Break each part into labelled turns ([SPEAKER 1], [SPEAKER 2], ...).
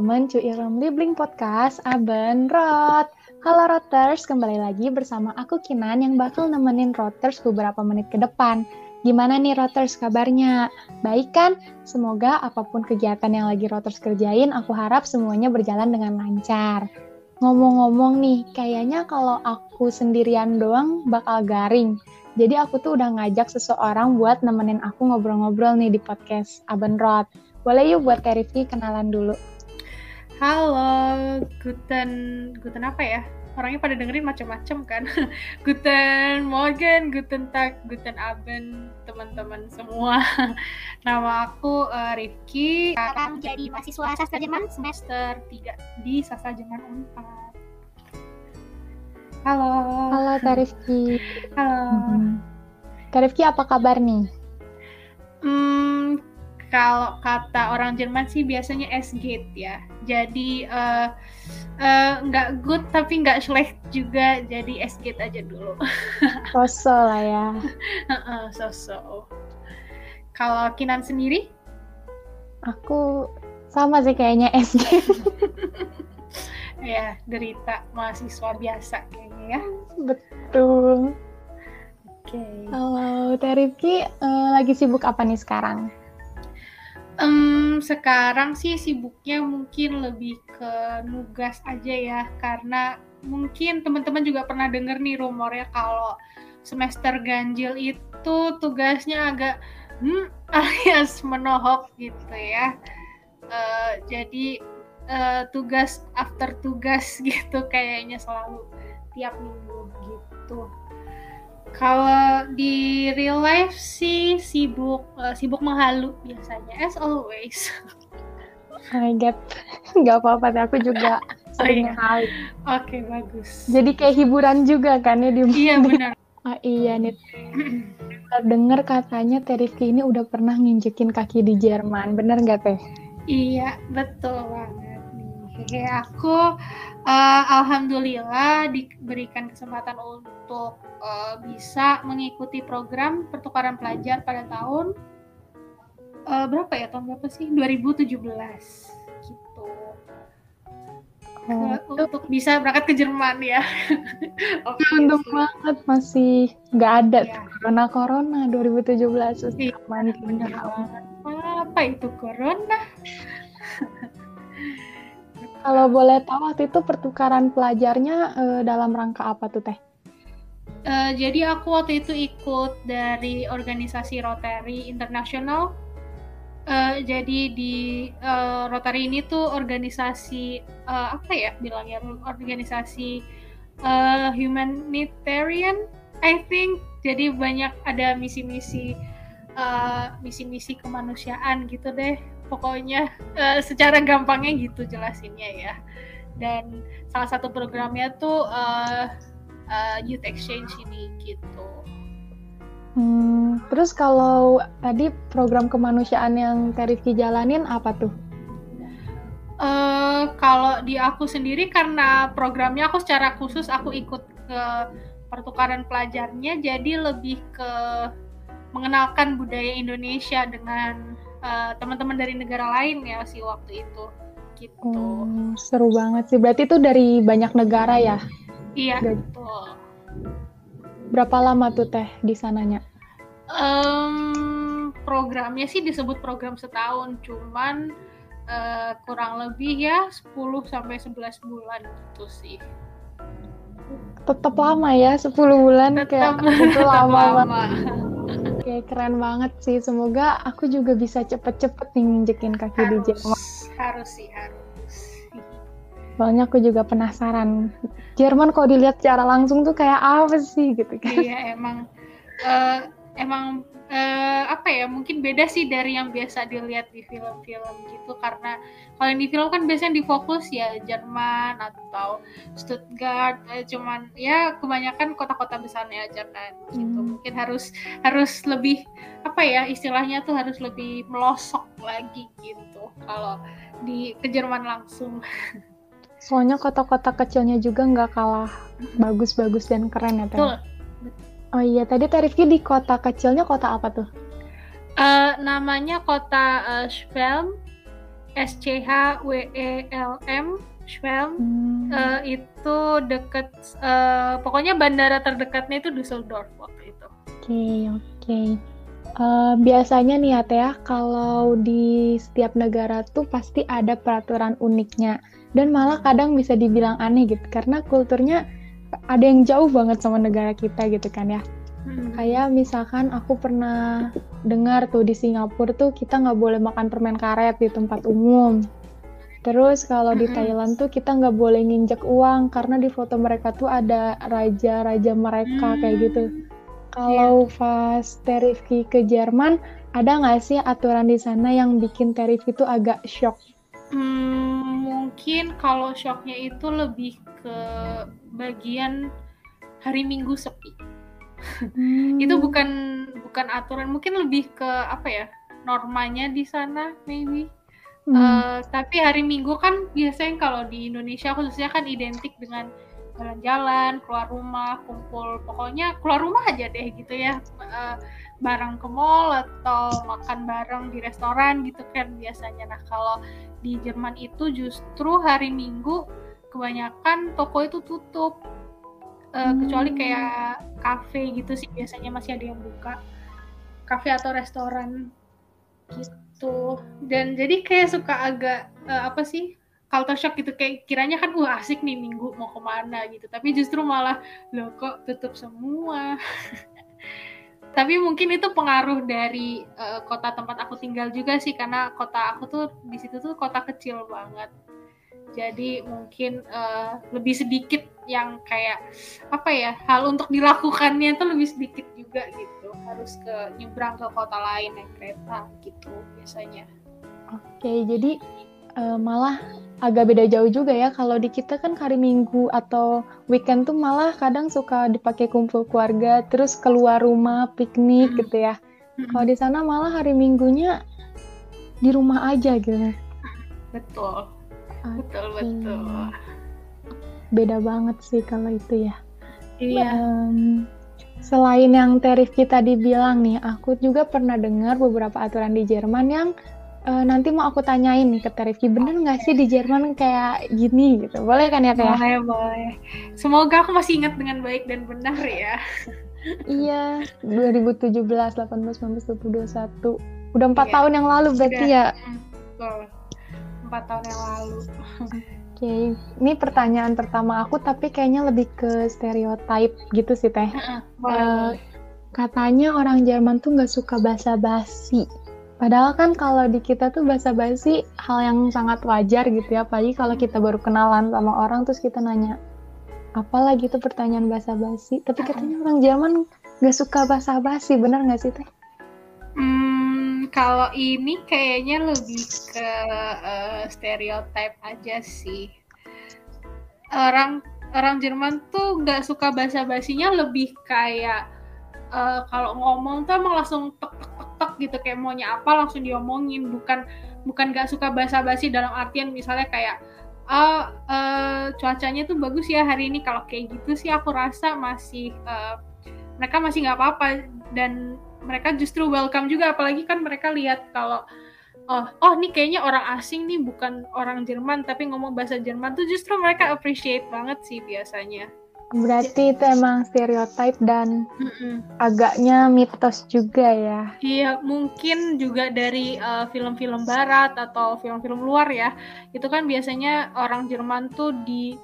[SPEAKER 1] willkommen to Iram Libling Podcast Aben Rot. Halo Roters, kembali lagi bersama aku Kinan yang bakal nemenin Roters beberapa menit ke depan. Gimana nih Roters kabarnya? Baik kan? Semoga apa pun kegiatan yang lagi Roters kerjain, aku harap semuanya berjalan dengan lancar. Ngomong-ngomong nih, kayaknya kalau aku sendirian doang bakal garing. Jadi aku tuh udah ngajak seseorang buat nemenin aku ngobrol-ngobrol nih di podcast Aben Rot. Boleh yuk buat Teh kenalan dulu.
[SPEAKER 2] Halo, Guten, Guten apa ya? Orangnya pada dengerin macam-macam kan. Guten Morgen, Guten Tag, Guten Abend, teman-teman semua. Nama aku uh, Rifki.
[SPEAKER 3] Sekarang jadi mahasiswa sastra Jerman
[SPEAKER 2] semester 3 di sastra Jerman Unpad. Halo.
[SPEAKER 1] Halo Teh Rifki.
[SPEAKER 2] Halo.
[SPEAKER 1] Hmm. Teh Rifki apa kabar nih?
[SPEAKER 2] Hmm, kalau kata orang Jerman sih biasanya S-gate ya. Jadi uh, uh, nggak good tapi nggak schlecht juga. Jadi S-gate aja dulu.
[SPEAKER 1] Soso lah ya.
[SPEAKER 2] uh, so Kalau Kinan sendiri?
[SPEAKER 1] Aku sama sih kayaknya S-gate.
[SPEAKER 2] ya, derita mahasiswa biasa kayaknya ya.
[SPEAKER 1] Betul.
[SPEAKER 2] Oke. Okay.
[SPEAKER 1] Rifki, uh, lagi sibuk apa nih sekarang?
[SPEAKER 2] Um, sekarang sih sibuknya mungkin lebih ke nugas aja ya, karena mungkin teman-teman juga pernah denger nih rumornya kalau semester ganjil itu tugasnya agak hmm, alias menohok gitu ya. Uh, jadi uh, tugas after tugas gitu kayaknya selalu tiap minggu gitu. Kalau di real life sih sibuk uh, sibuk menghalu biasanya as always.
[SPEAKER 1] Oh my god, nggak apa-apa aku juga sering oh, iya.
[SPEAKER 2] Oke okay, bagus.
[SPEAKER 1] Jadi kayak hiburan juga kan ya di
[SPEAKER 2] Iya benar.
[SPEAKER 1] Oh iya nih. Dengar katanya Terifki ini udah pernah nginjekin kaki di Jerman, bener nggak teh?
[SPEAKER 2] Iya betul banget nih. Aku uh, alhamdulillah diberikan kesempatan untuk uh, bisa mengikuti program pertukaran pelajar pada tahun uh, berapa ya tahun berapa sih? 2017 gitu. Oh, Ke, untuk bisa berangkat ke Jerman ya.
[SPEAKER 1] Okay, so. banget masih nggak ada ya. corona corona 2017
[SPEAKER 2] iya, benar apa itu corona
[SPEAKER 1] kalau boleh tahu waktu itu pertukaran pelajarnya uh, dalam rangka apa tuh teh?
[SPEAKER 2] Uh, jadi aku waktu itu ikut dari organisasi Rotary International. Uh, jadi di uh, Rotary ini tuh organisasi uh, apa ya bilangnya organisasi uh, humanitarian, I think. Jadi banyak ada misi-misi uh, misi-misi kemanusiaan gitu deh. Pokoknya uh, secara gampangnya gitu jelasinnya ya. Dan salah satu programnya tuh uh, uh, youth exchange ini gitu.
[SPEAKER 1] Hmm, terus kalau tadi program kemanusiaan yang Terifki jalanin apa tuh?
[SPEAKER 2] Uh, kalau di aku sendiri karena programnya aku secara khusus aku ikut ke pertukaran pelajarnya jadi lebih ke mengenalkan budaya Indonesia dengan uh, teman-teman dari negara lain ya sih waktu itu gitu.
[SPEAKER 1] Oh, seru banget sih. Berarti itu dari banyak negara ya?
[SPEAKER 2] Iya, betul.
[SPEAKER 1] Berapa lama tuh teh di sananya?
[SPEAKER 2] Um, programnya sih disebut program setahun, cuman uh, kurang lebih ya 10 sampai 11 bulan gitu sih.
[SPEAKER 1] Tetap lama ya, 10 bulan
[SPEAKER 2] tetap,
[SPEAKER 1] kayak itu lama,
[SPEAKER 2] lama.
[SPEAKER 1] Keren banget sih. Semoga aku juga bisa cepet-cepet nih nginjekin kaki
[SPEAKER 2] harus,
[SPEAKER 1] di Jerman.
[SPEAKER 2] Harus sih, harus.
[SPEAKER 1] Soalnya aku juga penasaran. Jerman kalau dilihat secara langsung tuh kayak apa sih gitu kan?
[SPEAKER 2] Iya emang uh, emang uh, apa ya mungkin beda sih dari yang biasa dilihat di film-film gitu karena kalau yang di film kan biasanya difokus ya Jerman atau Stuttgart eh, cuman ya kebanyakan kota-kota besarnya aja kan gitu hmm. mungkin harus harus lebih apa ya istilahnya tuh harus lebih melosok lagi gitu kalau di ke Jerman langsung.
[SPEAKER 1] Soalnya kota-kota kecilnya juga nggak kalah bagus-bagus dan keren ya, Teh. Oh iya, tadi Terifki di kota kecilnya kota apa tuh?
[SPEAKER 2] Uh, namanya kota uh, Schwelm. S C H W E L M Schwelm
[SPEAKER 1] Hmm.
[SPEAKER 2] uh, itu deket uh, pokoknya bandara terdekatnya itu Düsseldorf waktu itu.
[SPEAKER 1] Oke, oke. Eh, biasanya nih ya Teh, kalau di setiap negara tuh pasti ada peraturan uniknya. Dan malah kadang bisa dibilang aneh gitu, karena kulturnya ada yang jauh banget sama negara kita gitu kan ya.
[SPEAKER 2] Hmm.
[SPEAKER 1] Kayak misalkan aku pernah dengar tuh di Singapura tuh kita nggak boleh makan permen karet di tempat umum. Terus kalau di
[SPEAKER 2] Mm-mm.
[SPEAKER 1] Thailand tuh kita nggak boleh nginjek uang karena di foto mereka tuh ada raja-raja mereka kayak gitu. Kalau pas Terifki ke Jerman, ada nggak sih aturan di sana yang bikin Terifki itu agak shock?
[SPEAKER 2] Hmm, mungkin kalau shocknya itu lebih ke bagian hari Minggu sepi. Itu
[SPEAKER 1] Hmm.
[SPEAKER 2] bukan bukan aturan, mungkin lebih ke apa ya normanya di sana maybe.
[SPEAKER 1] Hmm.
[SPEAKER 2] Eh, tapi hari Minggu kan biasanya kalau di Indonesia khususnya kan identik dengan jalan-jalan, keluar rumah, kumpul, pokoknya keluar rumah aja deh gitu ya, Eh, bareng ke mall atau makan bareng di restoran gitu kan biasanya. Nah kalau di Jerman itu justru hari Minggu kebanyakan toko itu tutup, kecuali
[SPEAKER 1] Hmm.
[SPEAKER 2] kayak kafe gitu sih biasanya masih ada yang buka, kafe atau restoran gitu. Dan jadi kayak suka agak eh, apa sih culture shock gitu. Kayak kiranya kan wah asik nih minggu mau ke mana? gitu. Tapi justru malah loh kok tutup semua tapi mungkin itu pengaruh dari eh, kota tempat aku tinggal juga sih karena kota aku tuh di situ tuh kota kecil banget. Jadi mungkin eh, lebih sedikit yang kayak apa ya hal untuk dilakukannya tuh lebih sedikit juga gitu. Harus ke nyebrang ke kota lain naik kereta gitu biasanya.
[SPEAKER 1] Oke, jadi eh, malah agak beda jauh juga ya. Kalau di kita kan hari Minggu atau weekend tuh malah kadang suka dipakai kumpul keluarga, terus keluar rumah, piknik
[SPEAKER 2] Hmm.
[SPEAKER 1] gitu ya. Kalau di sana malah hari Minggunya di rumah aja gitu.
[SPEAKER 2] betul
[SPEAKER 1] Oke.
[SPEAKER 2] betul betul
[SPEAKER 1] Beda banget sih kalau itu ya.
[SPEAKER 2] iya
[SPEAKER 1] Em, selain yang Terifki tadi bilang nih, aku juga pernah dengar beberapa aturan di Jerman yang eh, nanti mau aku tanyain nih ke Terifki, bener nggak sih di Jerman kayak gini gitu? Boleh kan ya Teh?
[SPEAKER 2] boleh boleh semoga aku masih ingat dengan baik dan benar ya
[SPEAKER 1] Iya, 2017, 18, 19, 20, 21. Udah empat
[SPEAKER 2] Iya.
[SPEAKER 1] tahun yang lalu berarti
[SPEAKER 2] Sudah.
[SPEAKER 1] ya.
[SPEAKER 2] Hmm, betul empat tahun yang lalu
[SPEAKER 1] Oke, ini pertanyaan pertama aku tapi kayaknya lebih ke stereotype gitu sih Teh. Eh,
[SPEAKER 2] boleh.
[SPEAKER 1] katanya orang Jerman tuh nggak suka basa-basi. Padahal kan kalau di kita tuh basa-basi hal yang sangat wajar gitu ya, apalagi kalau kita baru kenalan sama orang terus kita nanya apa lagi tuh pertanyaan basa-basi. Tapi katanya orang Jerman nggak suka basa-basi, bener nggak sih Teh?
[SPEAKER 2] Hmm, kalau ini kayaknya lebih ke eh, stereotype aja sih. Orang orang Jerman tuh nggak suka basa-basinya lebih kayak eh, kalau ngomong tuh emang langsung tek tek tek tek gitu kayak maunya apa langsung diomongin bukan bukan nggak suka basa-basi dalam artian misalnya kayak ah eh, cuacanya tuh bagus ya hari ini. Kalau kayak gitu sih aku rasa masih eh, mereka masih nggak apa-apa dan mereka justru welcome juga apalagi kan mereka lihat kalau oh oh nih kayaknya orang asing nih bukan orang Jerman tapi ngomong bahasa Jerman tuh justru mereka appreciate banget sih biasanya
[SPEAKER 1] Berarti itu emang stereotype dan
[SPEAKER 2] Mm-mm.
[SPEAKER 1] agaknya mitos juga ya.
[SPEAKER 2] Iya, mungkin juga dari eh, film-film barat atau film-film luar ya. Itu kan biasanya orang Jerman tuh di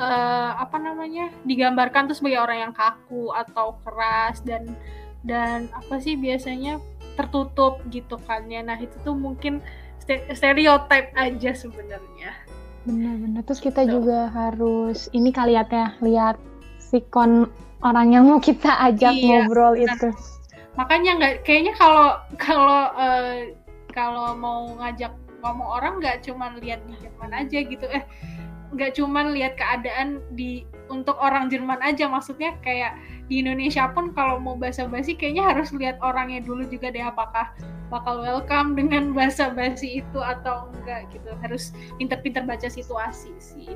[SPEAKER 2] eh, apa namanya? digambarkan tuh sebagai orang yang kaku atau keras dan dan apa sih biasanya tertutup gitu kan ya. Nah, itu tuh mungkin ste- stereotype aja sebenarnya.
[SPEAKER 1] Benar-benar. Terus kita juga harus ini kali ya Teh, lihat sikon orang yang mau kita ajak
[SPEAKER 2] Iya,
[SPEAKER 1] ngobrol
[SPEAKER 2] benar.
[SPEAKER 1] itu.
[SPEAKER 2] makanya nggak kayaknya kalau kalau eh, kalau mau ngajak ngomong orang nggak cuman lihat di Jerman aja gitu eh nggak cuman lihat keadaan di untuk orang Jerman aja maksudnya kayak di Indonesia pun kalau mau basa-basi kayaknya harus lihat orangnya dulu juga deh apakah bakal welcome dengan basa-basi itu atau enggak gitu harus pinter-pinter baca situasi sih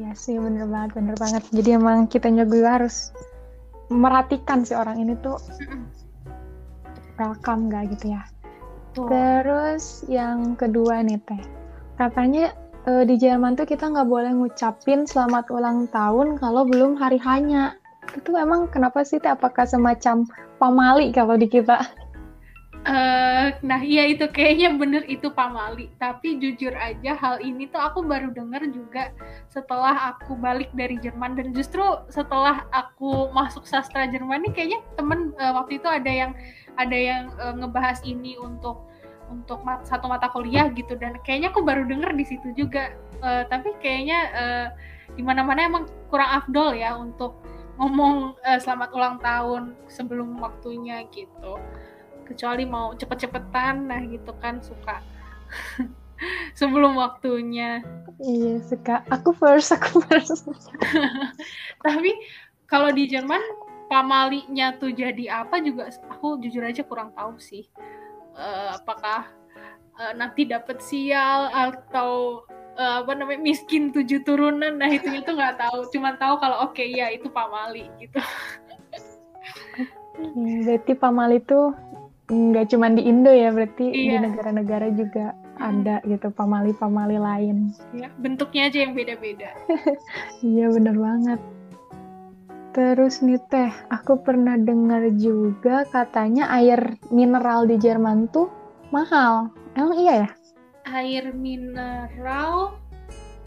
[SPEAKER 1] Iya sih, bener banget, bener banget. Jadi emang kita juga harus merhatikan si orang ini tuh welcome gak gitu ya.
[SPEAKER 2] Tuh.
[SPEAKER 1] Terus yang kedua nih teh, katanya eh, di Jerman tuh kita nggak boleh ngucapin selamat ulang tahun kalau belum hari hanya. Itu emang kenapa sih teh? Apakah semacam pamali kalau di kita?
[SPEAKER 2] Eh, nah iya itu kayaknya bener itu pamali. Tapi jujur aja hal ini tuh aku baru denger juga setelah aku balik dari Jerman dan justru setelah aku masuk sastra Jerman nih kayaknya temen eh, waktu itu ada yang ada yang eh, ngebahas ini untuk untuk mat- satu mata kuliah gitu dan kayaknya aku baru denger di situ juga. Eh, tapi kayaknya eh, di mana-mana emang kurang afdol ya untuk ngomong eh, selamat ulang tahun sebelum waktunya gitu kecuali mau cepet-cepetan nah gitu kan suka sebelum waktunya
[SPEAKER 1] Iya suka. Aku first, aku first.
[SPEAKER 2] tapi kalau di Jerman pamalinya tuh jadi apa juga aku jujur aja kurang tahu sih Eh, apakah eh, nanti dapat sial atau eh, apa namanya miskin tujuh turunan nah itu itu nggak tahu cuman tahu kalau oke ya itu pamali gitu
[SPEAKER 1] Hmm, Berarti pamali itu nggak cuma di Indo ya, berarti di
[SPEAKER 2] Iya.
[SPEAKER 1] negara-negara juga
[SPEAKER 2] Hmm.
[SPEAKER 1] ada gitu pamali-pamali lain.
[SPEAKER 2] ya bentuknya aja yang beda-beda
[SPEAKER 1] Iya bener banget. Terus nih teh, aku pernah dengar juga katanya air mineral di Jerman tuh mahal. Emang iya ya?
[SPEAKER 2] Air mineral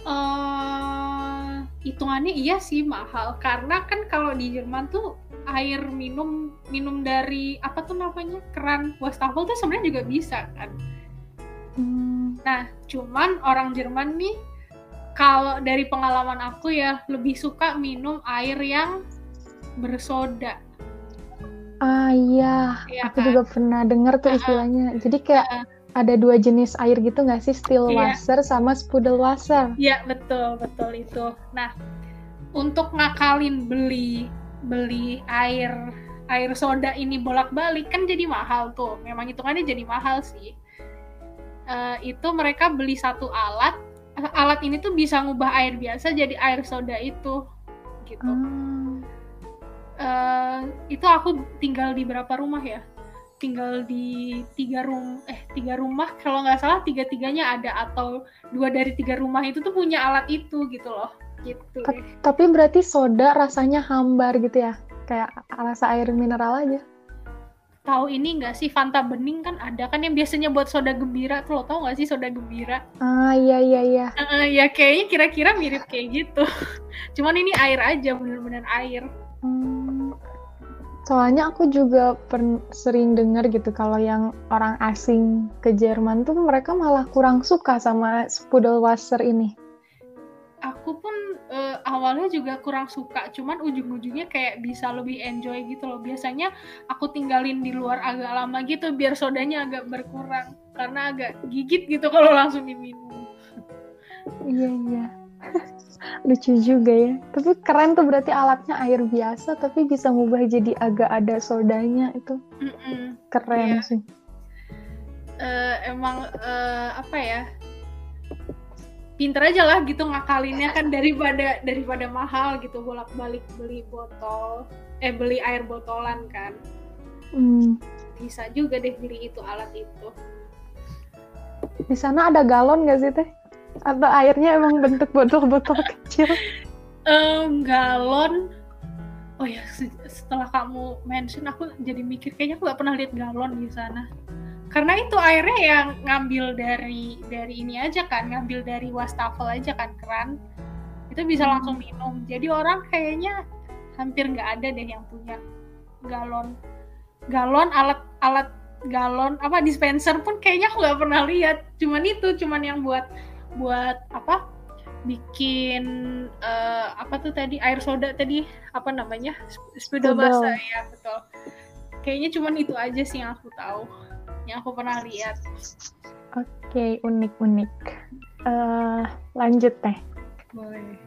[SPEAKER 2] eh hitungannya iya sih mahal. Karena kan kalau di Jerman tuh air minum minum dari apa tuh namanya keran wastafel tuh sebenarnya juga bisa kan.
[SPEAKER 1] Hmm,
[SPEAKER 2] nah cuman orang Jerman nih kalau dari pengalaman aku ya lebih suka minum air yang bersoda.
[SPEAKER 1] Ah iya,
[SPEAKER 2] ya
[SPEAKER 1] aku juga pernah dengar tuh
[SPEAKER 2] Ah, ah.
[SPEAKER 1] istilahnya. Jadi kayak
[SPEAKER 2] Ah,
[SPEAKER 1] ada dua jenis air gitu nggak sih? Still
[SPEAKER 2] Iya.
[SPEAKER 1] wasser sama Spudelwasser.
[SPEAKER 2] Ya betul betul itu. Nah untuk ngakalin beli beli air air soda ini bolak-balik kan jadi mahal tuh. Memang hitungannya jadi mahal sih. Eh, itu mereka beli satu alat. Alat ini tuh bisa ngubah air biasa jadi air soda itu gitu.
[SPEAKER 1] Ah,
[SPEAKER 2] Eh, itu aku tinggal di berapa rumah ya? Tinggal di tiga rum eh tiga rumah kalau nggak salah tiga tiganya ada atau dua dari tiga rumah itu tuh punya alat itu gitu loh gitu
[SPEAKER 1] Ta-
[SPEAKER 2] deh.
[SPEAKER 1] Tapi berarti soda rasanya hambar gitu ya? Kayak rasa air mineral aja.
[SPEAKER 2] Tahu ini nggak sih Fanta bening kan ada kan yang biasanya buat soda gembira tuh lo tau nggak sih soda gembira?
[SPEAKER 1] Ah iya iya iya.
[SPEAKER 2] Eh, ya kayaknya kira-kira mirip kayak gitu. Cuman ini air aja bener-bener air.
[SPEAKER 1] Soalnya aku juga sering dengar gitu kalau yang orang asing ke Jerman tuh mereka malah kurang suka sama Spudelwasser ini.
[SPEAKER 2] aku pun eh, awalnya juga kurang suka cuman ujung-ujungnya kayak bisa lebih enjoy gitu loh biasanya aku tinggalin di luar agak lama gitu biar sodanya agak berkurang karena agak gigit gitu kalau langsung diminum
[SPEAKER 1] Iya iya. Lucu juga ya. Tapi keren tuh berarti alatnya air biasa tapi bisa ngubah jadi agak ada sodanya itu.
[SPEAKER 2] Mm-mm.
[SPEAKER 1] Keren
[SPEAKER 2] Iya.
[SPEAKER 1] sih.
[SPEAKER 2] Eh, emang eh, apa ya pinter aja lah gitu ngakalinnya kan daripada daripada mahal gitu bolak-balik beli botol eh beli air botolan kan
[SPEAKER 1] Hmm.
[SPEAKER 2] bisa juga deh beli itu alat itu
[SPEAKER 1] Di sana ada galon nggak sih teh? Atau airnya emang bentuk botol-botol kecil?
[SPEAKER 2] Em, galon. Oh ya se- setelah kamu mention aku jadi mikir kayaknya aku gak pernah lihat galon di sana. Karena itu airnya yang ngambil dari dari ini aja kan ngambil dari wastafel aja kan keran. Itu bisa
[SPEAKER 1] Hmm.
[SPEAKER 2] langsung minum. Jadi orang kayaknya hampir nggak ada deh yang punya galon. Galon alat alat galon apa dispenser pun kayaknya aku nggak pernah lihat. Cuman itu cuman yang buat buat apa bikin eh, apa tuh tadi air soda tadi apa namanya sepeda basah ya betul kayaknya cuman itu aja sih yang aku tahu yang aku pernah lihat
[SPEAKER 1] Oke, unik-unik. Eh, lanjut teh.
[SPEAKER 2] boleh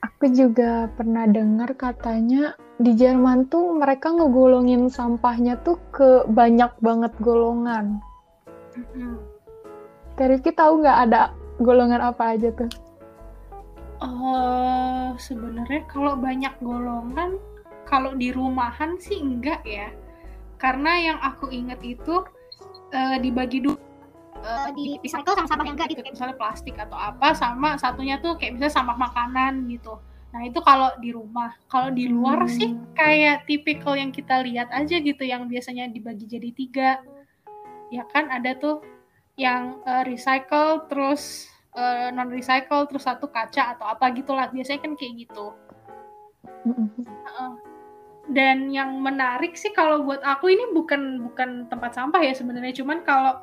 [SPEAKER 1] Aku juga pernah dengar katanya di Jerman tuh mereka ngegolongin sampahnya tuh ke banyak banget golongan.
[SPEAKER 2] Mm-mm.
[SPEAKER 1] Terifki tahu nggak ada golongan apa aja tuh?
[SPEAKER 2] Eh, sebenarnya kalau banyak golongan kalau di rumahan sih enggak ya. Karena yang aku ingat itu uh, dibagi dua
[SPEAKER 3] uh, di recycle sama sampah yang enggak gitu.
[SPEAKER 2] kayak misalnya plastik atau apa sama satunya tuh kayak misalnya sampah makanan gitu. Nah itu kalau di rumah. Kalau di luar hmm. sih kayak tipikal yang kita lihat aja gitu yang biasanya dibagi jadi tiga. Ya kan ada tuh yang uh, recycle terus uh, non recycle terus satu kaca atau apa gitulah. Biasanya kan kayak gitu. Uh, dan yang menarik sih kalau buat aku ini bukan bukan tempat sampah ya sebenarnya. Cuman kalau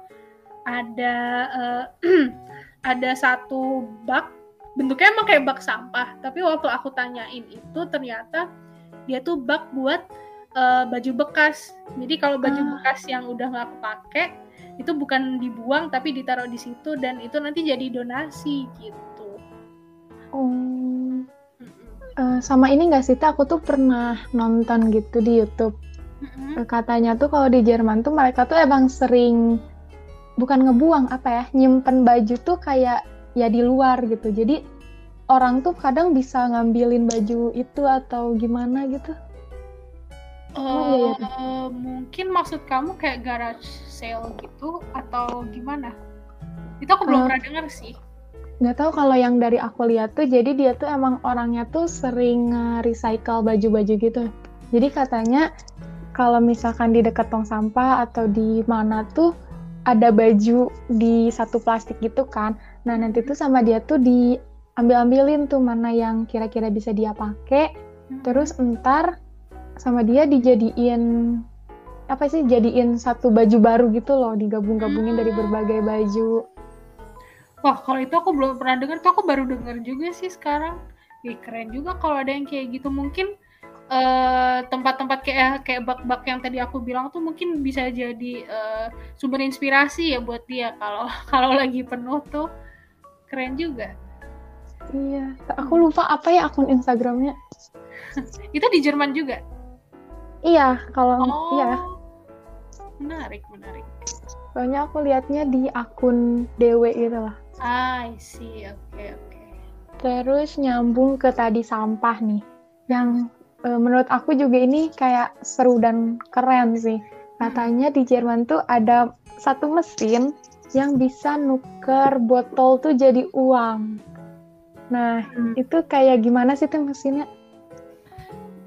[SPEAKER 2] ada uh, ada satu bak bentuknya emang kayak bak sampah. Tapi waktu aku tanyain itu ternyata dia tuh bak buat uh, baju bekas. Jadi kalau baju ah. bekas yang udah nggak kepake itu bukan dibuang tapi ditaruh di situ dan itu nanti jadi donasi gitu.
[SPEAKER 1] Oh. Uh, sama ini nggak sih aku tuh pernah nonton gitu di YouTube. Mm-hmm. katanya tuh kalau di Jerman tuh mereka tuh emang sering bukan ngebuang apa ya nyimpen baju tuh kayak ya di luar gitu. Jadi orang tuh kadang bisa ngambilin baju itu atau gimana gitu.
[SPEAKER 2] Uh, oh, iya, iya. mungkin maksud kamu kayak garage sale gitu atau gimana? Itu aku belum uh, pernah dengar sih
[SPEAKER 1] nggak tahu kalau yang dari aku lihat tuh jadi dia tuh emang orangnya tuh sering recycle baju-baju gitu jadi katanya kalau misalkan di dekat tong sampah atau di mana tuh ada baju di satu plastik gitu kan nah nanti tuh sama dia tuh diambil-ambilin tuh mana yang kira-kira bisa dia pakai hmm. terus entar sama dia dijadiin apa sih jadiin satu baju baru gitu loh digabung-gabungin dari berbagai baju
[SPEAKER 2] Wah, kalau itu aku belum pernah dengar, tuh aku baru dengar juga sih sekarang. Wih, keren juga kalau ada yang kayak gitu. Mungkin uh, tempat-tempat kayak kayak bak-bak yang tadi aku bilang tuh mungkin bisa jadi uh, sumber inspirasi ya buat dia kalau kalau lagi penuh tuh keren juga.
[SPEAKER 1] Iya, aku lupa apa ya akun Instagramnya.
[SPEAKER 2] itu di Jerman juga.
[SPEAKER 1] Iya, kalau oh, iya.
[SPEAKER 2] Menarik, menarik.
[SPEAKER 1] Soalnya aku lihatnya di akun Dewe gitu lah.
[SPEAKER 2] I see, oke okay, oke. Okay.
[SPEAKER 1] Terus nyambung ke tadi sampah nih, yang e, menurut aku juga ini kayak seru dan keren sih. Katanya di Jerman tuh ada satu mesin yang bisa nuker botol tuh jadi uang. Nah, hmm. itu kayak gimana sih tuh mesinnya?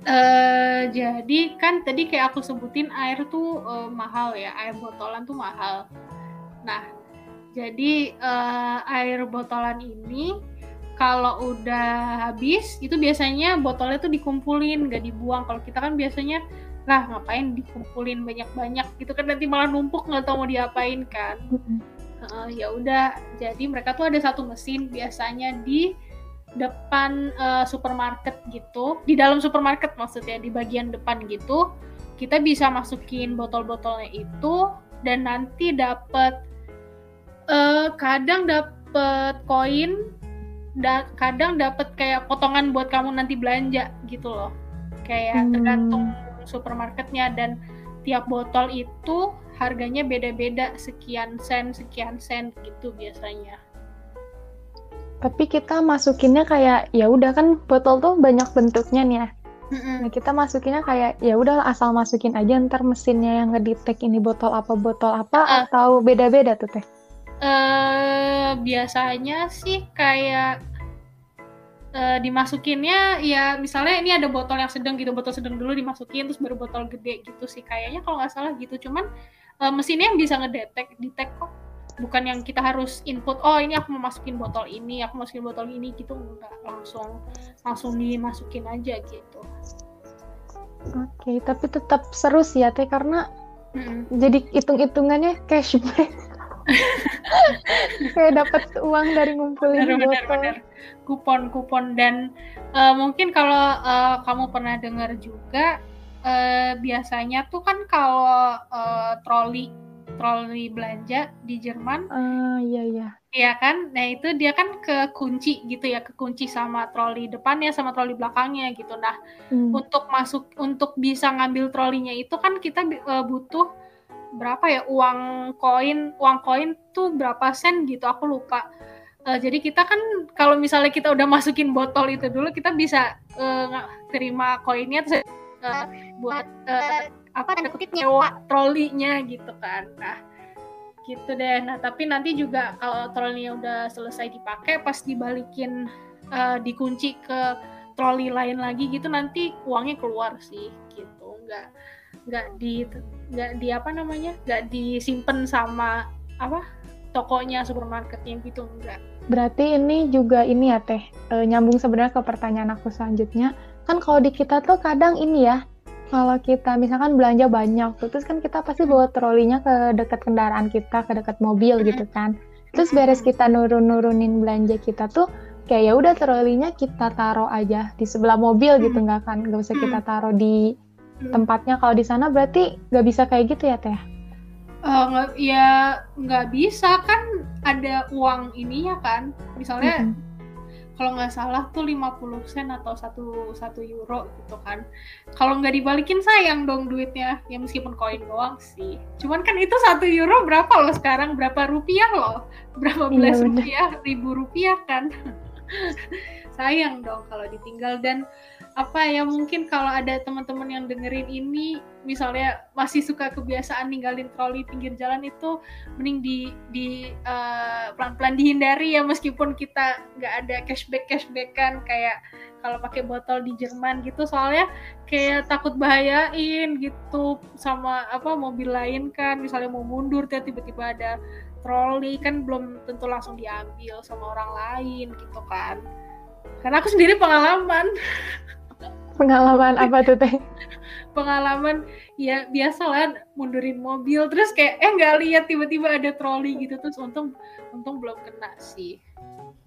[SPEAKER 2] Uh, jadi kan tadi kayak aku sebutin air tuh uh, mahal ya, air botolan tuh mahal. Nah, jadi uh, air botolan ini kalau udah habis itu biasanya botolnya tuh dikumpulin gak dibuang. Kalau kita kan biasanya lah ngapain dikumpulin banyak-banyak gitu kan nanti malah numpuk nggak tahu mau diapain kan. Uh, ya udah jadi mereka tuh ada satu mesin biasanya di depan uh, supermarket gitu. Di dalam supermarket maksudnya di bagian depan gitu kita bisa masukin botol-botolnya itu dan nanti dapat uh, kadang dapet koin da kadang dapet kayak potongan buat kamu nanti belanja gitu loh. Kayak hmm. tergantung supermarketnya dan tiap botol itu harganya beda-beda sekian sen sekian sen gitu biasanya
[SPEAKER 1] tapi kita masukinnya kayak ya udah kan botol tuh banyak bentuknya nih ya. Nah, kita masukinnya kayak ya udah asal masukin aja ntar mesinnya yang ngedetek ini botol apa botol apa uh. atau beda-beda tuh teh?
[SPEAKER 2] Uh, biasanya sih kayak uh, dimasukinnya ya misalnya ini ada botol yang sedang gitu botol sedang dulu dimasukin terus baru botol gede gitu sih kayaknya kalau nggak salah gitu. Cuman uh, mesinnya yang bisa ngedetek detek kok bukan yang kita harus input oh ini aku mau masukin botol ini aku masukin botol ini gitu enggak langsung langsung dimasukin aja gitu
[SPEAKER 1] oke okay, tapi tetap seru sih ya teh karena mm -hmm. jadi hitung hitungannya cashback kayak dapat uang dari ngumpulin bener, botol. Bener,
[SPEAKER 2] Kupon-kupon dan uh, mungkin kalau uh, kamu pernah dengar juga uh, biasanya tuh kan kalau uh, troli troli belanja di Jerman.
[SPEAKER 1] Uh, iya iya.
[SPEAKER 2] Iya kan? Nah, itu dia kan ke kunci gitu ya, ke kunci sama troli depannya sama troli belakangnya gitu. Nah, hmm. untuk masuk untuk bisa ngambil trolinya itu kan kita uh, butuh berapa ya uang koin uang koin tuh berapa sen gitu aku lupa uh, jadi kita kan kalau misalnya kita udah masukin botol itu dulu kita bisa uh, terima koinnya terus uh, buat uh, apa tanda kutip nyewa trolinya gitu kan. Nah gitu deh. Nah tapi nanti juga kalau trolinya udah selesai dipakai pas dibalikin uh, dikunci ke troli lain lagi gitu nanti uangnya keluar sih gitu. Nggak nggak di nggak di apa namanya nggak disimpan sama apa tokonya supermarketnya gitu enggak
[SPEAKER 1] berarti ini juga ini ya teh e, nyambung sebenarnya ke pertanyaan aku selanjutnya. Kan kalau di kita tuh kadang ini ya kalau kita misalkan belanja banyak tuh terus kan kita pasti bawa trolinya ke dekat kendaraan kita ke dekat mobil gitu kan. Terus beres kita nurun-nurunin belanja kita tuh kayak ya udah trolinya kita taruh aja di sebelah mobil gitu nggak kan nggak usah kita taruh di tempatnya. Kalau di sana berarti nggak bisa kayak gitu ya teh?
[SPEAKER 2] Uh, nggak ya nggak bisa. Kan ada uang ininya kan. Misalnya mm -hmm. Kalau nggak salah tuh 50 sen atau satu satu euro gitu kan. Kalau nggak dibalikin sayang dong duitnya. Ya meskipun koin doang sih. Cuman kan itu satu euro berapa loh sekarang? Berapa rupiah loh? Berapa iya, belas iya, rupiah? Ribu rupiah kan? Sayang dong kalau ditinggal. Dan apa ya mungkin kalau ada teman-teman yang dengerin ini misalnya masih suka kebiasaan ninggalin troli pinggir jalan itu mending di di uh, pelan-pelan dihindari ya meskipun kita nggak ada cashback cashbackan kayak kalau pakai botol di Jerman gitu. Soalnya kayak takut bahayain gitu sama apa mobil lain kan. Misalnya mau mundur tiba-tiba ada troli kan belum tentu langsung diambil sama orang lain gitu kan. Karena aku sendiri pengalaman
[SPEAKER 1] Pengalaman apa tuh teh?
[SPEAKER 2] Pengalaman ya biasa lah mundurin mobil terus kayak eh nggak lihat tiba-tiba ada troli gitu terus untung untung belum kena sih.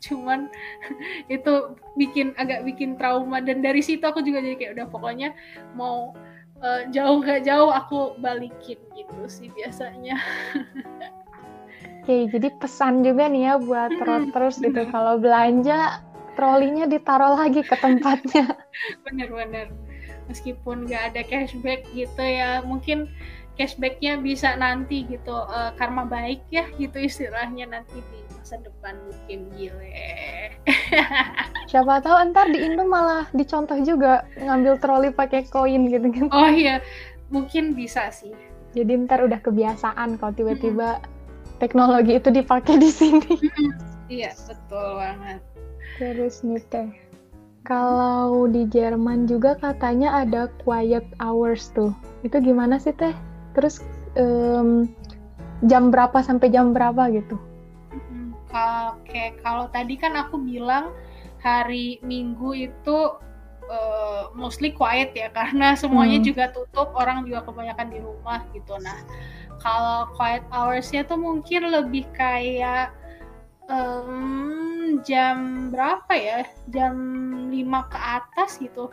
[SPEAKER 2] Cuman itu bikin agak bikin trauma dan dari situ aku juga jadi kayak udah pokoknya mau uh, jauh gak jauh aku balikin gitu sih biasanya.
[SPEAKER 1] Oke, jadi pesan juga nih ya buat terus gitu kalau belanja trolinya ditaruh lagi ke tempatnya.
[SPEAKER 2] Bener-bener. Meskipun nggak ada cashback gitu ya, mungkin cashbacknya bisa nanti gitu uh, karma baik ya gitu istilahnya nanti di masa depan mungkin gile.
[SPEAKER 1] Siapa tahu ntar di Indo malah dicontoh juga ngambil troli pakai koin gitu kan.
[SPEAKER 2] Oh iya, mungkin bisa sih.
[SPEAKER 1] Jadi ntar udah kebiasaan kalau tiba-tiba teknologi itu dipakai di sini.
[SPEAKER 2] Iya, betul banget.
[SPEAKER 1] Terus nih teh, kalau di Jerman juga katanya ada quiet hours tuh. Itu gimana sih teh? Terus um, jam berapa sampai jam berapa gitu?
[SPEAKER 2] Oke, kalau tadi kan aku bilang hari Minggu itu uh, mostly quiet ya karena semuanya hmm. juga tutup, orang juga kebanyakan di rumah gitu. Nah, kalau quiet hoursnya tuh mungkin lebih kayak um, jam berapa ya? Jam 5 ke atas gitu.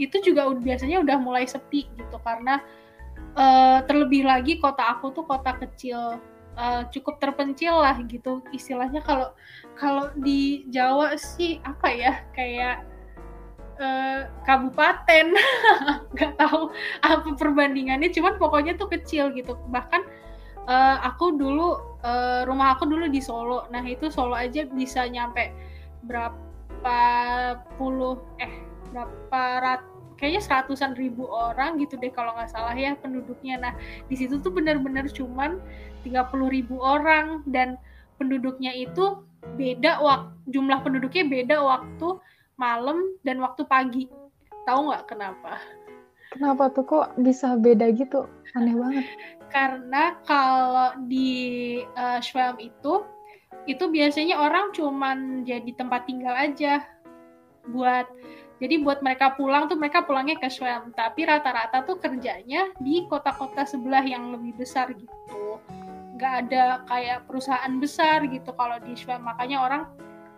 [SPEAKER 2] Itu juga biasanya udah mulai sepi gitu karena uh, terlebih lagi kota aku tuh kota kecil uh, cukup terpencil lah gitu. Istilahnya kalau kalau di Jawa sih apa ya? Kayak uh, kabupaten. Nggak tahu apa perbandingannya cuman pokoknya tuh kecil gitu. Bahkan uh, aku dulu uh, rumah aku dulu di Solo. Nah, itu Solo aja bisa nyampe berapa puluh eh berapa rat kayaknya seratusan ribu orang gitu deh kalau nggak salah ya penduduknya. Nah, di situ tuh benar-benar cuman 30 ribu orang dan penduduknya itu beda waktu jumlah penduduknya beda waktu malam dan waktu pagi. Tahu nggak kenapa?
[SPEAKER 1] Kenapa tuh kok bisa beda gitu? Aneh banget
[SPEAKER 2] karena kalau di uh, Schwelm itu itu biasanya orang cuman jadi tempat tinggal aja buat jadi buat mereka pulang tuh mereka pulangnya ke Schwelm tapi rata-rata tuh kerjanya di kota-kota sebelah yang lebih besar gitu. Nggak ada kayak perusahaan besar gitu kalau di Schwelm makanya orang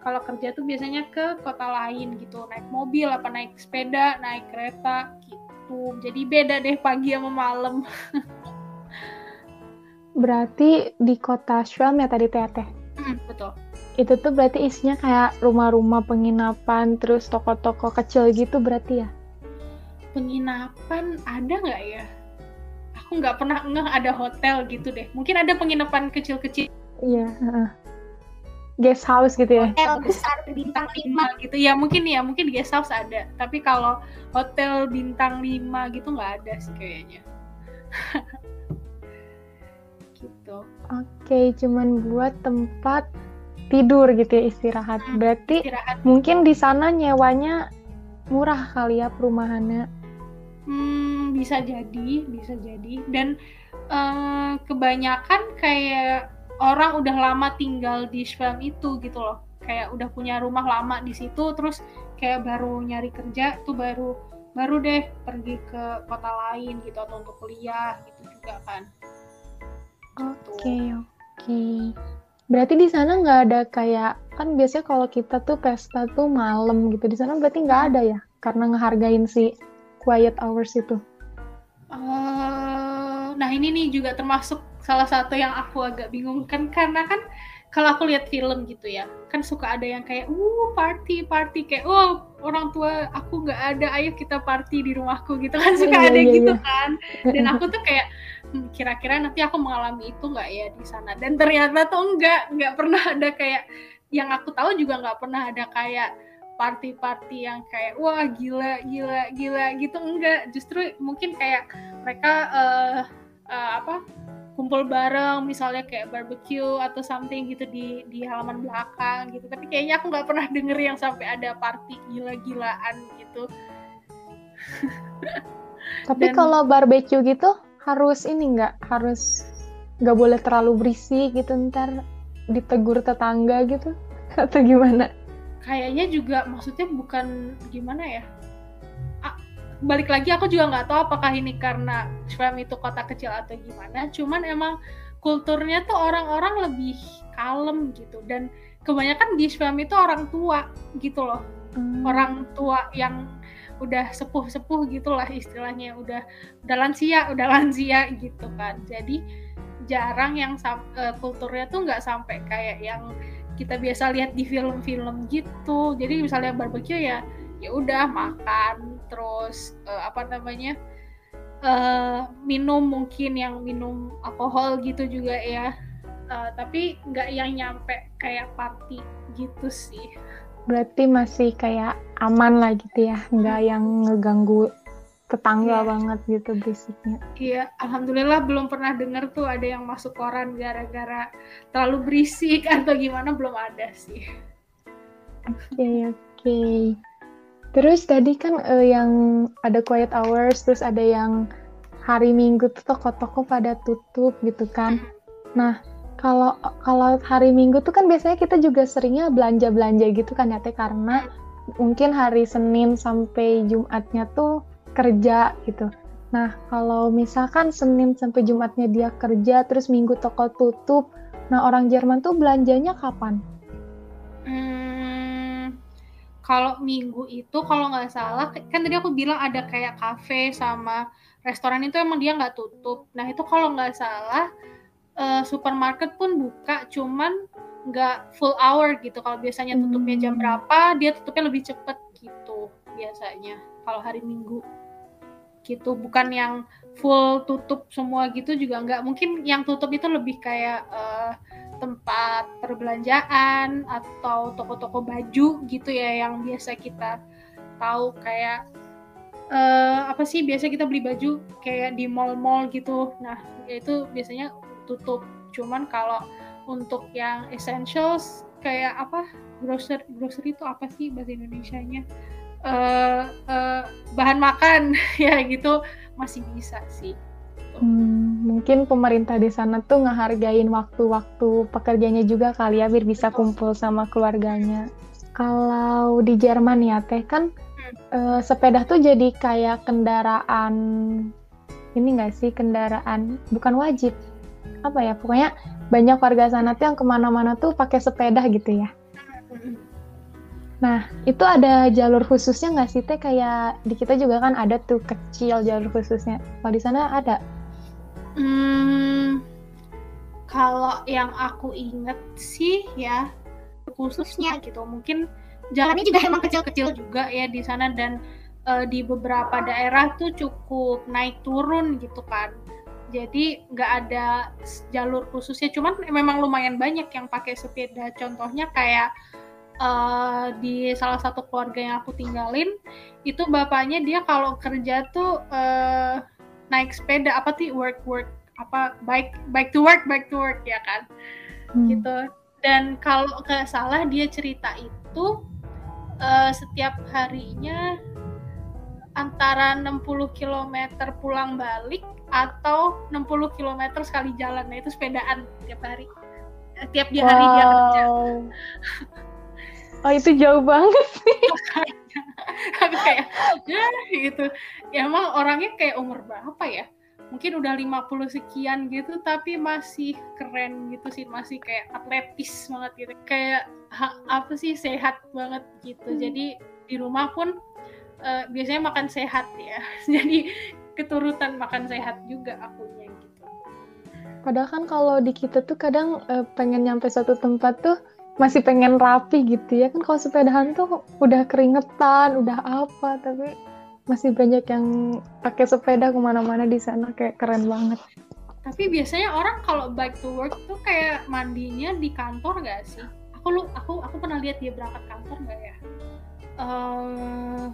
[SPEAKER 2] kalau kerja tuh biasanya ke kota lain gitu. Naik mobil apa naik sepeda naik kereta gitu. Jadi beda deh pagi sama malam
[SPEAKER 1] Berarti di kota Schwelm ya tadi teh teh?
[SPEAKER 2] Hmm, betul.
[SPEAKER 1] Itu tuh berarti isinya kayak rumah-rumah penginapan, terus toko-toko kecil gitu berarti ya?
[SPEAKER 2] Penginapan ada nggak ya? Aku nggak pernah ngeh ada hotel gitu deh. Mungkin ada penginapan kecil-kecil.
[SPEAKER 1] Iya. Uh, guest house gitu ya?
[SPEAKER 3] Hotel besar bintang lima
[SPEAKER 2] gitu. Ya mungkin ya, mungkin guest house ada. Tapi kalau hotel bintang lima gitu nggak ada sih kayaknya. gitu.
[SPEAKER 1] Oke, cuman buat tempat tidur gitu ya istirahat.
[SPEAKER 2] Hmm,
[SPEAKER 1] Berarti
[SPEAKER 2] Istirahat.
[SPEAKER 1] mungkin di sana nyewanya murah kali ya perumahannya.
[SPEAKER 2] Hmm, bisa jadi, bisa jadi. Dan eh, kebanyakan kayak orang udah lama tinggal di Schwelm itu gitu loh. Kayak udah punya rumah lama di situ, terus kayak baru nyari kerja tuh baru baru deh pergi ke kota lain gitu atau untuk kuliah gitu juga kan.
[SPEAKER 1] Oke, oke. Berarti di sana nggak ada kayak kan biasanya kalau kita tuh pesta tuh malam gitu. Di sana berarti nggak ada ya? Karena ngehargain si quiet hours itu.
[SPEAKER 2] Eh, nah ini nih juga termasuk salah satu yang aku agak bingung kan karena kan kalau aku lihat film gitu ya kan suka ada yang kayak uh party party kayak oh orang tua aku nggak ada ayo kita party di rumahku gitu kan. Suka
[SPEAKER 1] Iya,
[SPEAKER 2] ada
[SPEAKER 1] iya,
[SPEAKER 2] gitu
[SPEAKER 1] iya.
[SPEAKER 2] kan. Dan aku tuh kayak "Hmm, kira-kira nanti aku mengalami itu nggak ya di sana? Dan ternyata tuh enggak nggak pernah ada kayak yang aku tahu juga nggak pernah ada kayak party-party yang kayak wah gila gila gila gitu enggak justru mungkin kayak mereka eh, eh, apa kumpul bareng misalnya kayak barbecue atau something gitu di di halaman belakang gitu. Tapi kayaknya aku nggak pernah denger yang sampai ada party gila-gilaan gitu.
[SPEAKER 1] Tapi
[SPEAKER 2] Dan-
[SPEAKER 1] kalau barbecue gitu harus ini nggak? Harus nggak boleh terlalu berisik gitu ntar ditegur tetangga gitu? Atau gimana?
[SPEAKER 2] kayaknya juga maksudnya bukan gimana ya balik lagi aku juga nggak tahu apakah ini karena Schwem itu kota kecil atau gimana. Cuman emang kulturnya tuh orang-orang lebih kalem gitu. Dan kebanyakan di Schwem itu orang tua gitu loh.
[SPEAKER 1] Hmm.
[SPEAKER 2] orang tua yang udah sepuh-sepuh gitulah istilahnya. Udah udah lansia udah lansia gitu kan. Jadi jarang yang eh, kulturnya tuh nggak sampai kayak yang kita biasa lihat di film-film gitu. Jadi misalnya barbecue ya ya udah makan terus eh, apa namanya eh, minum mungkin yang minum alkohol gitu juga ya Eh, tapi nggak yang nyampe kayak party gitu sih
[SPEAKER 1] Berarti masih kayak aman lah gitu ya, nggak yang ngeganggu tetangga
[SPEAKER 2] Iya.
[SPEAKER 1] banget gitu berisiknya.
[SPEAKER 2] Iya, alhamdulillah belum pernah denger tuh ada yang masuk koran gara-gara terlalu berisik atau gimana belum ada sih.
[SPEAKER 1] Oke, oke. Terus tadi kan eh, yang ada quiet hours, terus ada yang hari Minggu tuh toko-toko pada tutup gitu kan. Nah, kalau kalau hari Minggu tuh kan biasanya kita juga seringnya belanja-belanja gitu kan ya Teh karena mungkin hari Senin sampai Jumatnya tuh kerja gitu. Nah, kalau misalkan Senin sampai Jumatnya dia kerja, terus Minggu toko tutup, nah orang Jerman tuh belanjanya kapan?
[SPEAKER 2] Hmm, kalau minggu itu kalau nggak salah kan tadi aku bilang ada kayak kafe sama restoran itu emang dia nggak tutup. Nah itu kalau nggak salah eh, supermarket pun buka, cuman nggak full hour gitu. Kalau biasanya tutupnya jam
[SPEAKER 1] Hmm.
[SPEAKER 2] berapa, dia tutupnya lebih cepet gitu biasanya. Kalau hari Minggu gitu, bukan yang full tutup semua gitu juga nggak. Mungkin yang tutup itu lebih kayak eh, tempat perbelanjaan atau toko-toko baju gitu ya yang biasa kita tahu kayak eh, apa sih biasa kita beli baju kayak di mall-mall gitu. Nah itu biasanya tutup. Cuman kalau untuk yang essentials kayak apa grocery grocery itu apa sih bahasa Indonesianya? Eh eh, bahan makan ya gitu masih bisa sih
[SPEAKER 1] Hmm, mungkin pemerintah di sana tuh ngehargain waktu-waktu pekerjanya juga kali ya biar bisa kumpul sama keluarganya. Kalau di Jerman ya teh kan eh, sepeda tuh jadi kayak kendaraan ini nggak sih kendaraan bukan wajib apa ya pokoknya banyak warga sana tuh yang ke mana-mana tuh pakai sepeda gitu ya. Nah itu ada jalur khususnya nggak sih teh kayak di kita juga kan ada tuh kecil jalur khususnya. Kalau di sana ada.
[SPEAKER 2] Hmm, kalau yang aku inget sih ya khususnya gitu mungkin jalannya juga emang kecil-kecil juga ya di sana dan eh, di beberapa daerah tuh cukup naik turun gitu kan. Jadi nggak ada jalur khususnya cuman memang lumayan banyak yang pakai sepeda. Contohnya kayak eh, di salah satu keluarga yang aku tinggalin itu bapaknya dia kalau kerja tuh eh, naik sepeda apa sih work work apa baik baik to work back to work ya kan? Hmm. gitu. Dan kalau nggak salah dia cerita itu uh, setiap harinya antara 60 km pulang balik atau 60 km sekali jalan. Nah itu sepedaan tiap hari. Tiap di hari wow. dia kerja.
[SPEAKER 1] Oh itu jauh banget sih
[SPEAKER 2] aku kayak ya gitu. Ya emang orangnya kayak umur berapa ya? Mungkin udah 50 sekian gitu tapi masih keren gitu sih. Masih kayak atletis banget gitu. Kayak ha, apa sih? Sehat banget gitu. Hmm. jadi di rumah pun uh, biasanya makan sehat ya. Jadi keturutan makan sehat juga akunya gitu.
[SPEAKER 1] Padahal kan kalau di kita tuh kadang uh, pengen nyampe satu tempat tuh masih pengen rapi gitu ya. Kan kalau sepedahan tuh udah keringetan udah apa tapi masih banyak yang pakai sepeda ke mana-mana di sana kayak keren banget.
[SPEAKER 2] Tapi biasanya orang kalau bike to work tuh kayak mandinya di kantor gak sih? Aku lu aku aku pernah lihat dia berangkat kantor gak ya? Uh,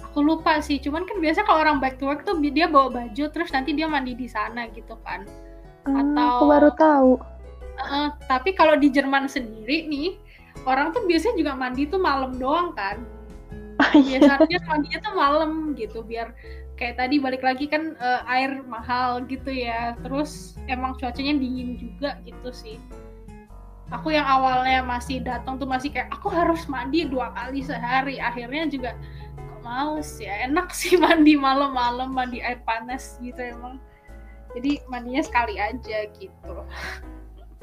[SPEAKER 2] aku lupa sih. Cuman kan biasa kalau orang bike to work tuh dia bawa baju terus nanti dia mandi di sana gitu kan.
[SPEAKER 1] Uh, atau aku baru tahu
[SPEAKER 2] Uh, tapi kalau di Jerman sendiri nih, orang tuh biasanya juga mandi tuh malam doang kan. Oh, iya. Biasanya mandinya tuh malam gitu biar kayak tadi balik lagi kan uh, air mahal gitu ya. Terus emang cuacanya dingin juga gitu sih. Aku yang awalnya masih datang tuh masih kayak aku harus mandi dua kali sehari. Akhirnya juga kok males ya. Enak sih mandi malam-malam mandi air panas gitu emang. Jadi mandinya sekali aja gitu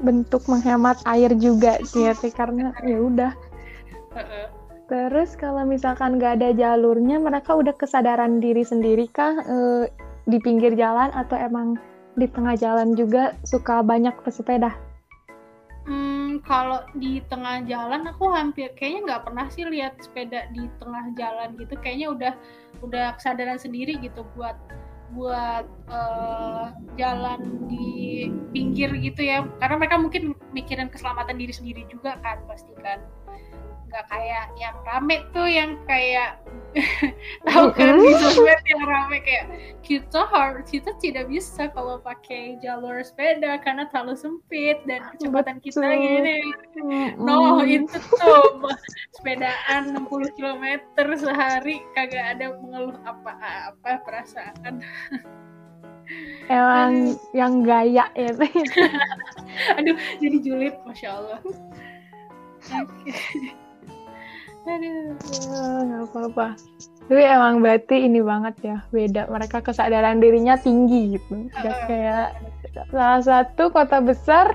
[SPEAKER 1] bentuk menghemat air juga sih ya karena ya udah. Terus kalau misalkan nggak ada jalurnya mereka udah kesadaran diri sendiri kah e, di pinggir jalan atau emang di tengah jalan juga suka banyak pesepeda?
[SPEAKER 2] Hmm, kalau di tengah jalan aku hampir kayaknya nggak pernah sih lihat sepeda di tengah jalan gitu. Kayaknya udah udah kesadaran sendiri gitu buat buat uh, jalan di pinggir gitu ya. Karena mereka mungkin mikirin keselamatan diri sendiri juga kan pasti kan nggak kayak yang rame tuh yang kayak tahu kan di sosmed yang rame kayak kita harus kita tidak bisa kalau pakai jalur sepeda karena terlalu sempit dan kecepatan kita gini. No itu tuh sepedaan 60 km sehari kagak ada mengeluh apa-apa perasaan.
[SPEAKER 1] Emang yang gaya ya.
[SPEAKER 2] Aduh jadi julid masya Allah
[SPEAKER 1] Aduh, nggak apa-apa. Tapi emang berarti ini banget ya, beda. Mereka kesadaran dirinya tinggi gitu. Gak kayak salah satu kota besar.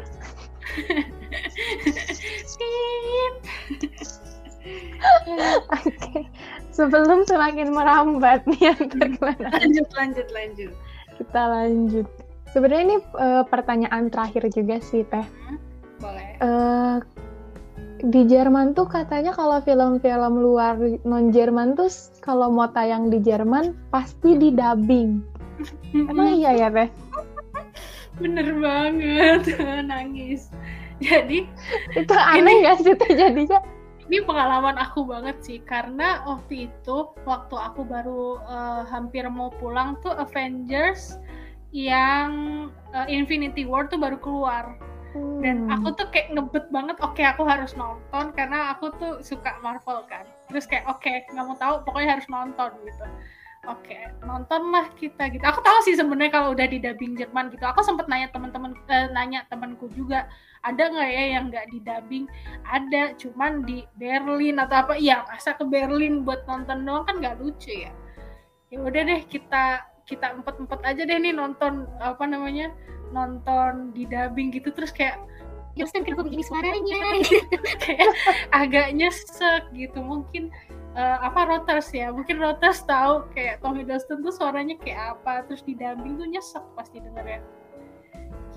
[SPEAKER 1] Oke, okay. sebelum semakin merambat nih yang
[SPEAKER 2] terkena. Lanjut, lanjut, lanjut.
[SPEAKER 1] Kita lanjut. Sebenarnya ini uh, pertanyaan terakhir juga sih, Teh. Hmm,
[SPEAKER 2] boleh.
[SPEAKER 1] Uh, di Jerman tuh katanya kalau film-film luar non Jerman tuh kalau mau tayang di Jerman pasti di dubbing. Emang iya ya teh?
[SPEAKER 2] Bener banget nangis. Jadi
[SPEAKER 1] itu aneh gak sih teh jadinya?
[SPEAKER 2] Ini pengalaman aku banget sih karena waktu itu waktu aku baru uh, hampir mau pulang tuh Avengers yang uh, Infinity War tuh baru keluar dan hmm. aku tuh kayak ngebet banget oke okay, aku harus nonton karena aku tuh suka Marvel kan. Terus kayak oke okay, nggak mau tahu pokoknya harus nonton gitu. Oke okay, nontonlah kita gitu. Aku tahu sih sebenarnya kalau udah di dubbing Jerman gitu. Aku sempet nanya teman-teman eh, nanya temanku juga ada nggak ya yang nggak di dubbing? Ada cuman di Berlin atau apa. Iya masa ke Berlin buat nonton doang kan nggak lucu ya? Ya udah deh kita kita empat empat aja deh nih nonton apa namanya nonton di dubbing gitu terus kayak
[SPEAKER 3] Yosen kenapa begini suaranya.
[SPEAKER 2] Kayak agak nyesek gitu. Mungkin uh, apa Roters ya? Mungkin Roters tahu kayak Tommy Dustin tuh suaranya kayak apa terus di dubbing tuh nyesek pasti denger ya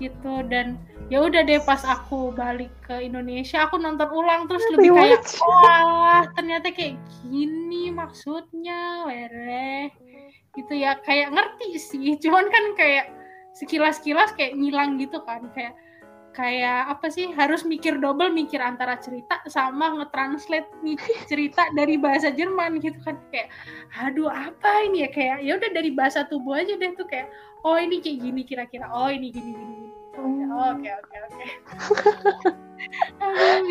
[SPEAKER 2] gitu dan ya udah deh pas aku balik ke Indonesia aku nonton ulang terus lebih kayak wah ternyata kayak gini maksudnya were gitu ya kayak ngerti sih cuman kan kayak sekilas-kilas kayak ngilang gitu kan. Kayak kayak apa sih harus mikir double mikir antara cerita sama nge-translate nih cerita dari bahasa Jerman gitu kan. Kayak aduh apa ini ya? Kayak ya udah dari bahasa tubuh aja deh tuh. Kayak oh ini kayak gini kira-kira. Oh ini gini gini gini. Oh, oke oke oke.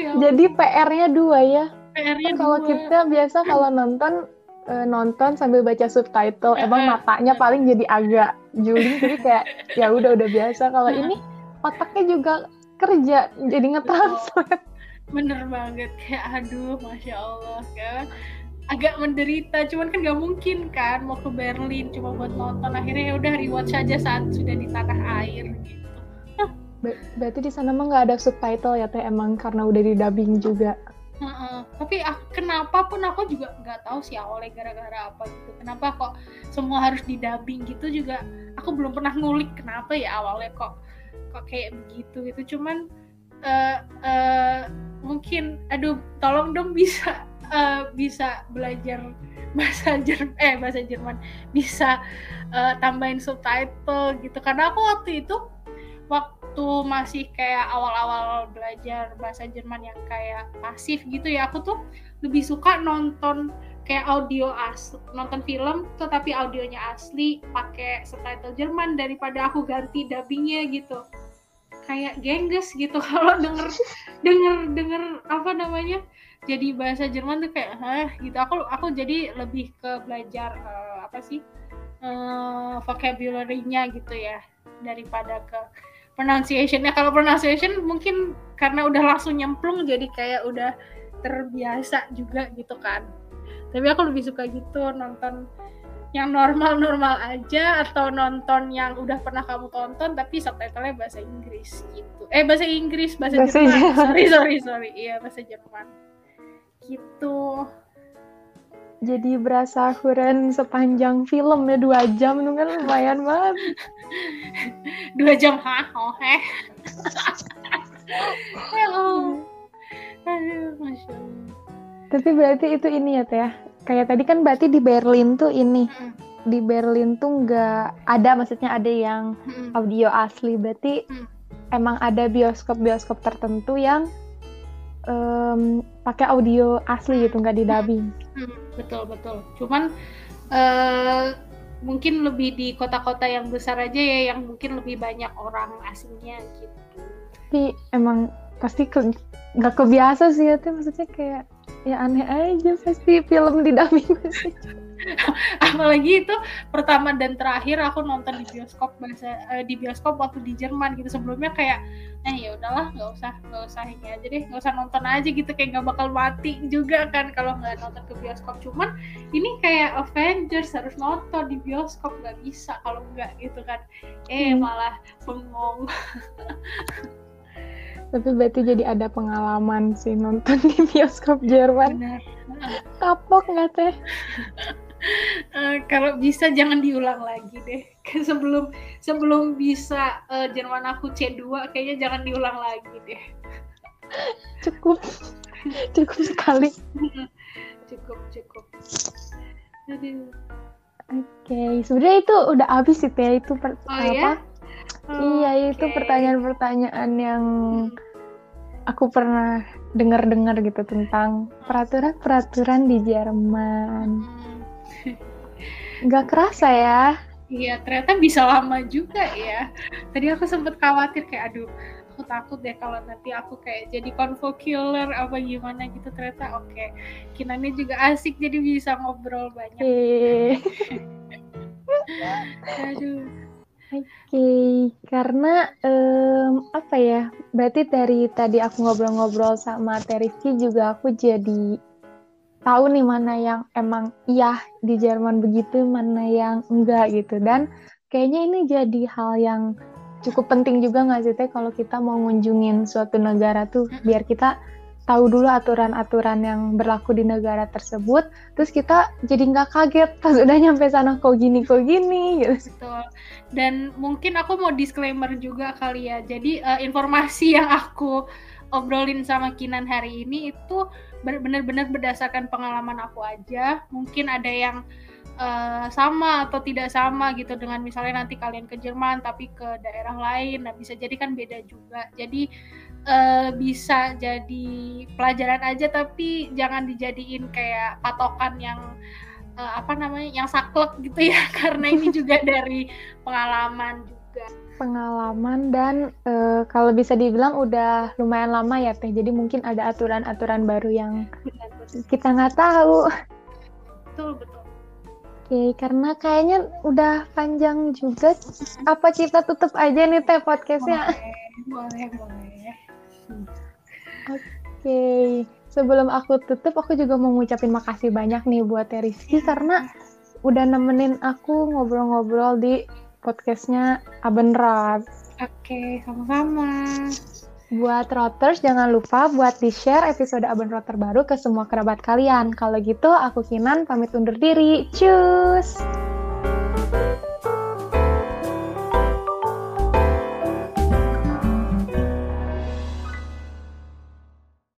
[SPEAKER 2] Ya
[SPEAKER 1] Jadi PR-nya dua ya.
[SPEAKER 2] PR-nya
[SPEAKER 1] Kan kalau
[SPEAKER 2] dua.
[SPEAKER 1] kita biasa kalau nonton eh, nonton sambil baca subtitle, emang matanya paling jadi agak juling, jadi kayak ya udah udah biasa. Kalau ini otaknya juga kerja, jadi nge-translate.
[SPEAKER 2] bener banget. Kayak aduh masya allah kan. Agak menderita cuman kan gak mungkin kan. Mau ke Berlin cuma buat nonton akhirnya ya udah rewatch saja saat sudah di tanah air gitu.
[SPEAKER 1] Ber- Berarti di sana mah nggak ada subtitle ya teh? Emang karena udah di dubbing juga.
[SPEAKER 2] Heeh. tapi aku, kenapa pun aku juga nggak tahu sih awalnya gara-gara apa gitu. Kenapa kok semua harus di dubbing gitu juga aku belum pernah ngulik kenapa ya awalnya kok kok kayak begitu gitu. Cuman eh eh, mungkin aduh tolong dong bisa eh, bisa belajar bahasa Jerman eh bahasa Jerman. Bisa eh, tambahin subtitle gitu. Karena aku waktu itu waktu masih kayak awal-awal belajar bahasa Jerman yang kayak pasif gitu ya aku tuh lebih suka nonton kayak audio as nonton film tetapi audionya asli pakai subtitle Jerman daripada aku ganti dubbingnya gitu. Kayak gengges gitu kalau denger denger denger apa namanya jadi bahasa Jerman tuh kayak hah? gitu. Aku aku jadi lebih ke belajar eh, apa sih eh, vocabulary-nya gitu ya daripada ke pronunciation-nya. Kalau pronunciation mungkin karena udah langsung nyemplung jadi kayak udah terbiasa juga gitu kan. Tapi aku lebih suka gitu nonton yang normal-normal aja atau nonton yang udah pernah kamu tonton tapi subtitlenya bahasa Inggris gitu. Eh bahasa Inggris bahasa,
[SPEAKER 1] Bahasa
[SPEAKER 2] Jerman.
[SPEAKER 1] Jerman.
[SPEAKER 2] sorry sorry sorry. Iya bahasa Jerman. Gitu
[SPEAKER 1] Jadi berasa huren sepanjang film ya dua jam itu kan lumayan banget.
[SPEAKER 2] dua jam hah oh heh Hello. aduh masya Allah
[SPEAKER 1] Tapi berarti itu ini ya teh. ya. Kayak tadi kan berarti di Berlin tuh ini
[SPEAKER 2] Mm,
[SPEAKER 1] di Berlin tuh nggak ada maksudnya ada yang
[SPEAKER 2] mm,
[SPEAKER 1] audio asli berarti
[SPEAKER 2] Hmm.
[SPEAKER 1] emang ada bioskop-bioskop tertentu yang em, pakai audio asli gitu nggak di dubbing.
[SPEAKER 2] Betul betul. Cuman eh, mungkin lebih di kota-kota yang besar aja ya yang mungkin lebih banyak orang asingnya gitu.
[SPEAKER 1] Tapi emang pasti ke- nggak kebiasa sih ya maksudnya kayak ya aneh aja pasti film di dubbing.
[SPEAKER 2] apalagi itu pertama dan terakhir aku nonton di bioskop bahasa eh, di bioskop waktu di Jerman gitu. Sebelumnya kayak eh ya udahlah nggak usah nggak usah ini aja deh nggak usah nonton aja gitu. Kayak nggak bakal mati juga kan kalau nggak nonton ke bioskop. Cuman ini kayak Avengers harus nonton di bioskop nggak bisa kalau nggak gitu kan. Eh
[SPEAKER 1] Hmm.
[SPEAKER 2] malah bengong.
[SPEAKER 1] Tapi berarti jadi ada pengalaman sih nonton di bioskop Jerman.
[SPEAKER 2] benar.
[SPEAKER 1] Kapok nggak teh?
[SPEAKER 2] Eh, kalau bisa jangan diulang lagi deh sebelum sebelum bisa eh, Jerman aku C2 kayaknya jangan diulang lagi deh
[SPEAKER 1] Cukup, cukup sekali.
[SPEAKER 2] cukup cukup Aduh.
[SPEAKER 1] Oke, sebenarnya itu udah habis sih teh itu per-
[SPEAKER 2] oh
[SPEAKER 1] apa?
[SPEAKER 2] ya
[SPEAKER 1] Iya, itu pertanyaan-pertanyaan yang aku pernah dengar-dengar gitu tentang peraturan-peraturan di Jerman.
[SPEAKER 2] Hmm.
[SPEAKER 1] Nggak kerasa ya.
[SPEAKER 2] Iya, ternyata bisa lama juga ya. Tadi aku sempet khawatir kayak, aduh, aku takut deh kalau nanti aku kayak jadi convo killer apa gimana gitu. Ternyata oke, Kinannya juga asik jadi bisa ngobrol banyak.
[SPEAKER 1] Oke,
[SPEAKER 2] Aduh.
[SPEAKER 1] Oke, karena em, apa ya? Berarti dari tadi aku ngobrol-ngobrol sama Teriski juga aku jadi tahu nih mana yang emang iya di Jerman begitu, mana yang enggak gitu. Dan kayaknya ini jadi hal yang cukup penting juga nggak sih Teh kalau kita mau ngunjungin suatu negara tuh biar kita tahu dulu aturan-aturan yang berlaku di negara tersebut, terus kita jadi nggak kaget pas udah nyampe sana kok gini kok gini gitu.
[SPEAKER 2] Betul. Dan mungkin aku mau disclaimer juga kali ya. Jadi eh, informasi yang aku obrolin sama Kinan hari ini itu benar-benar berdasarkan pengalaman aku aja. Mungkin ada yang uh, sama atau tidak sama gitu dengan misalnya nanti kalian ke Jerman tapi ke daerah lain nah bisa jadi kan beda juga. Jadi uh, bisa jadi pelajaran aja tapi jangan dijadiin kayak patokan yang uh, apa namanya yang saklek gitu ya. Karena ini juga dari pengalaman juga
[SPEAKER 1] pengalaman dan uh, kalau bisa dibilang udah lumayan lama ya teh jadi mungkin ada aturan-aturan baru yang kita nggak tahu
[SPEAKER 2] betul betul
[SPEAKER 1] Oke, karena kayaknya udah panjang juga. Apa kita tutup aja nih teh podcastnya?
[SPEAKER 2] Boleh, boleh, boleh.
[SPEAKER 1] Oke, sebelum aku tutup, aku juga mau ngucapin makasih banyak nih buat Teh Rizky karena udah nemenin aku ngobrol-ngobrol di podcastnya Abenrat.
[SPEAKER 2] Oke, sama-sama.
[SPEAKER 1] Buat Roters, jangan lupa buat di-share episode Aben Rotter baru ke semua kerabat kalian. Kalau gitu, aku Kinan pamit undur diri. Cus!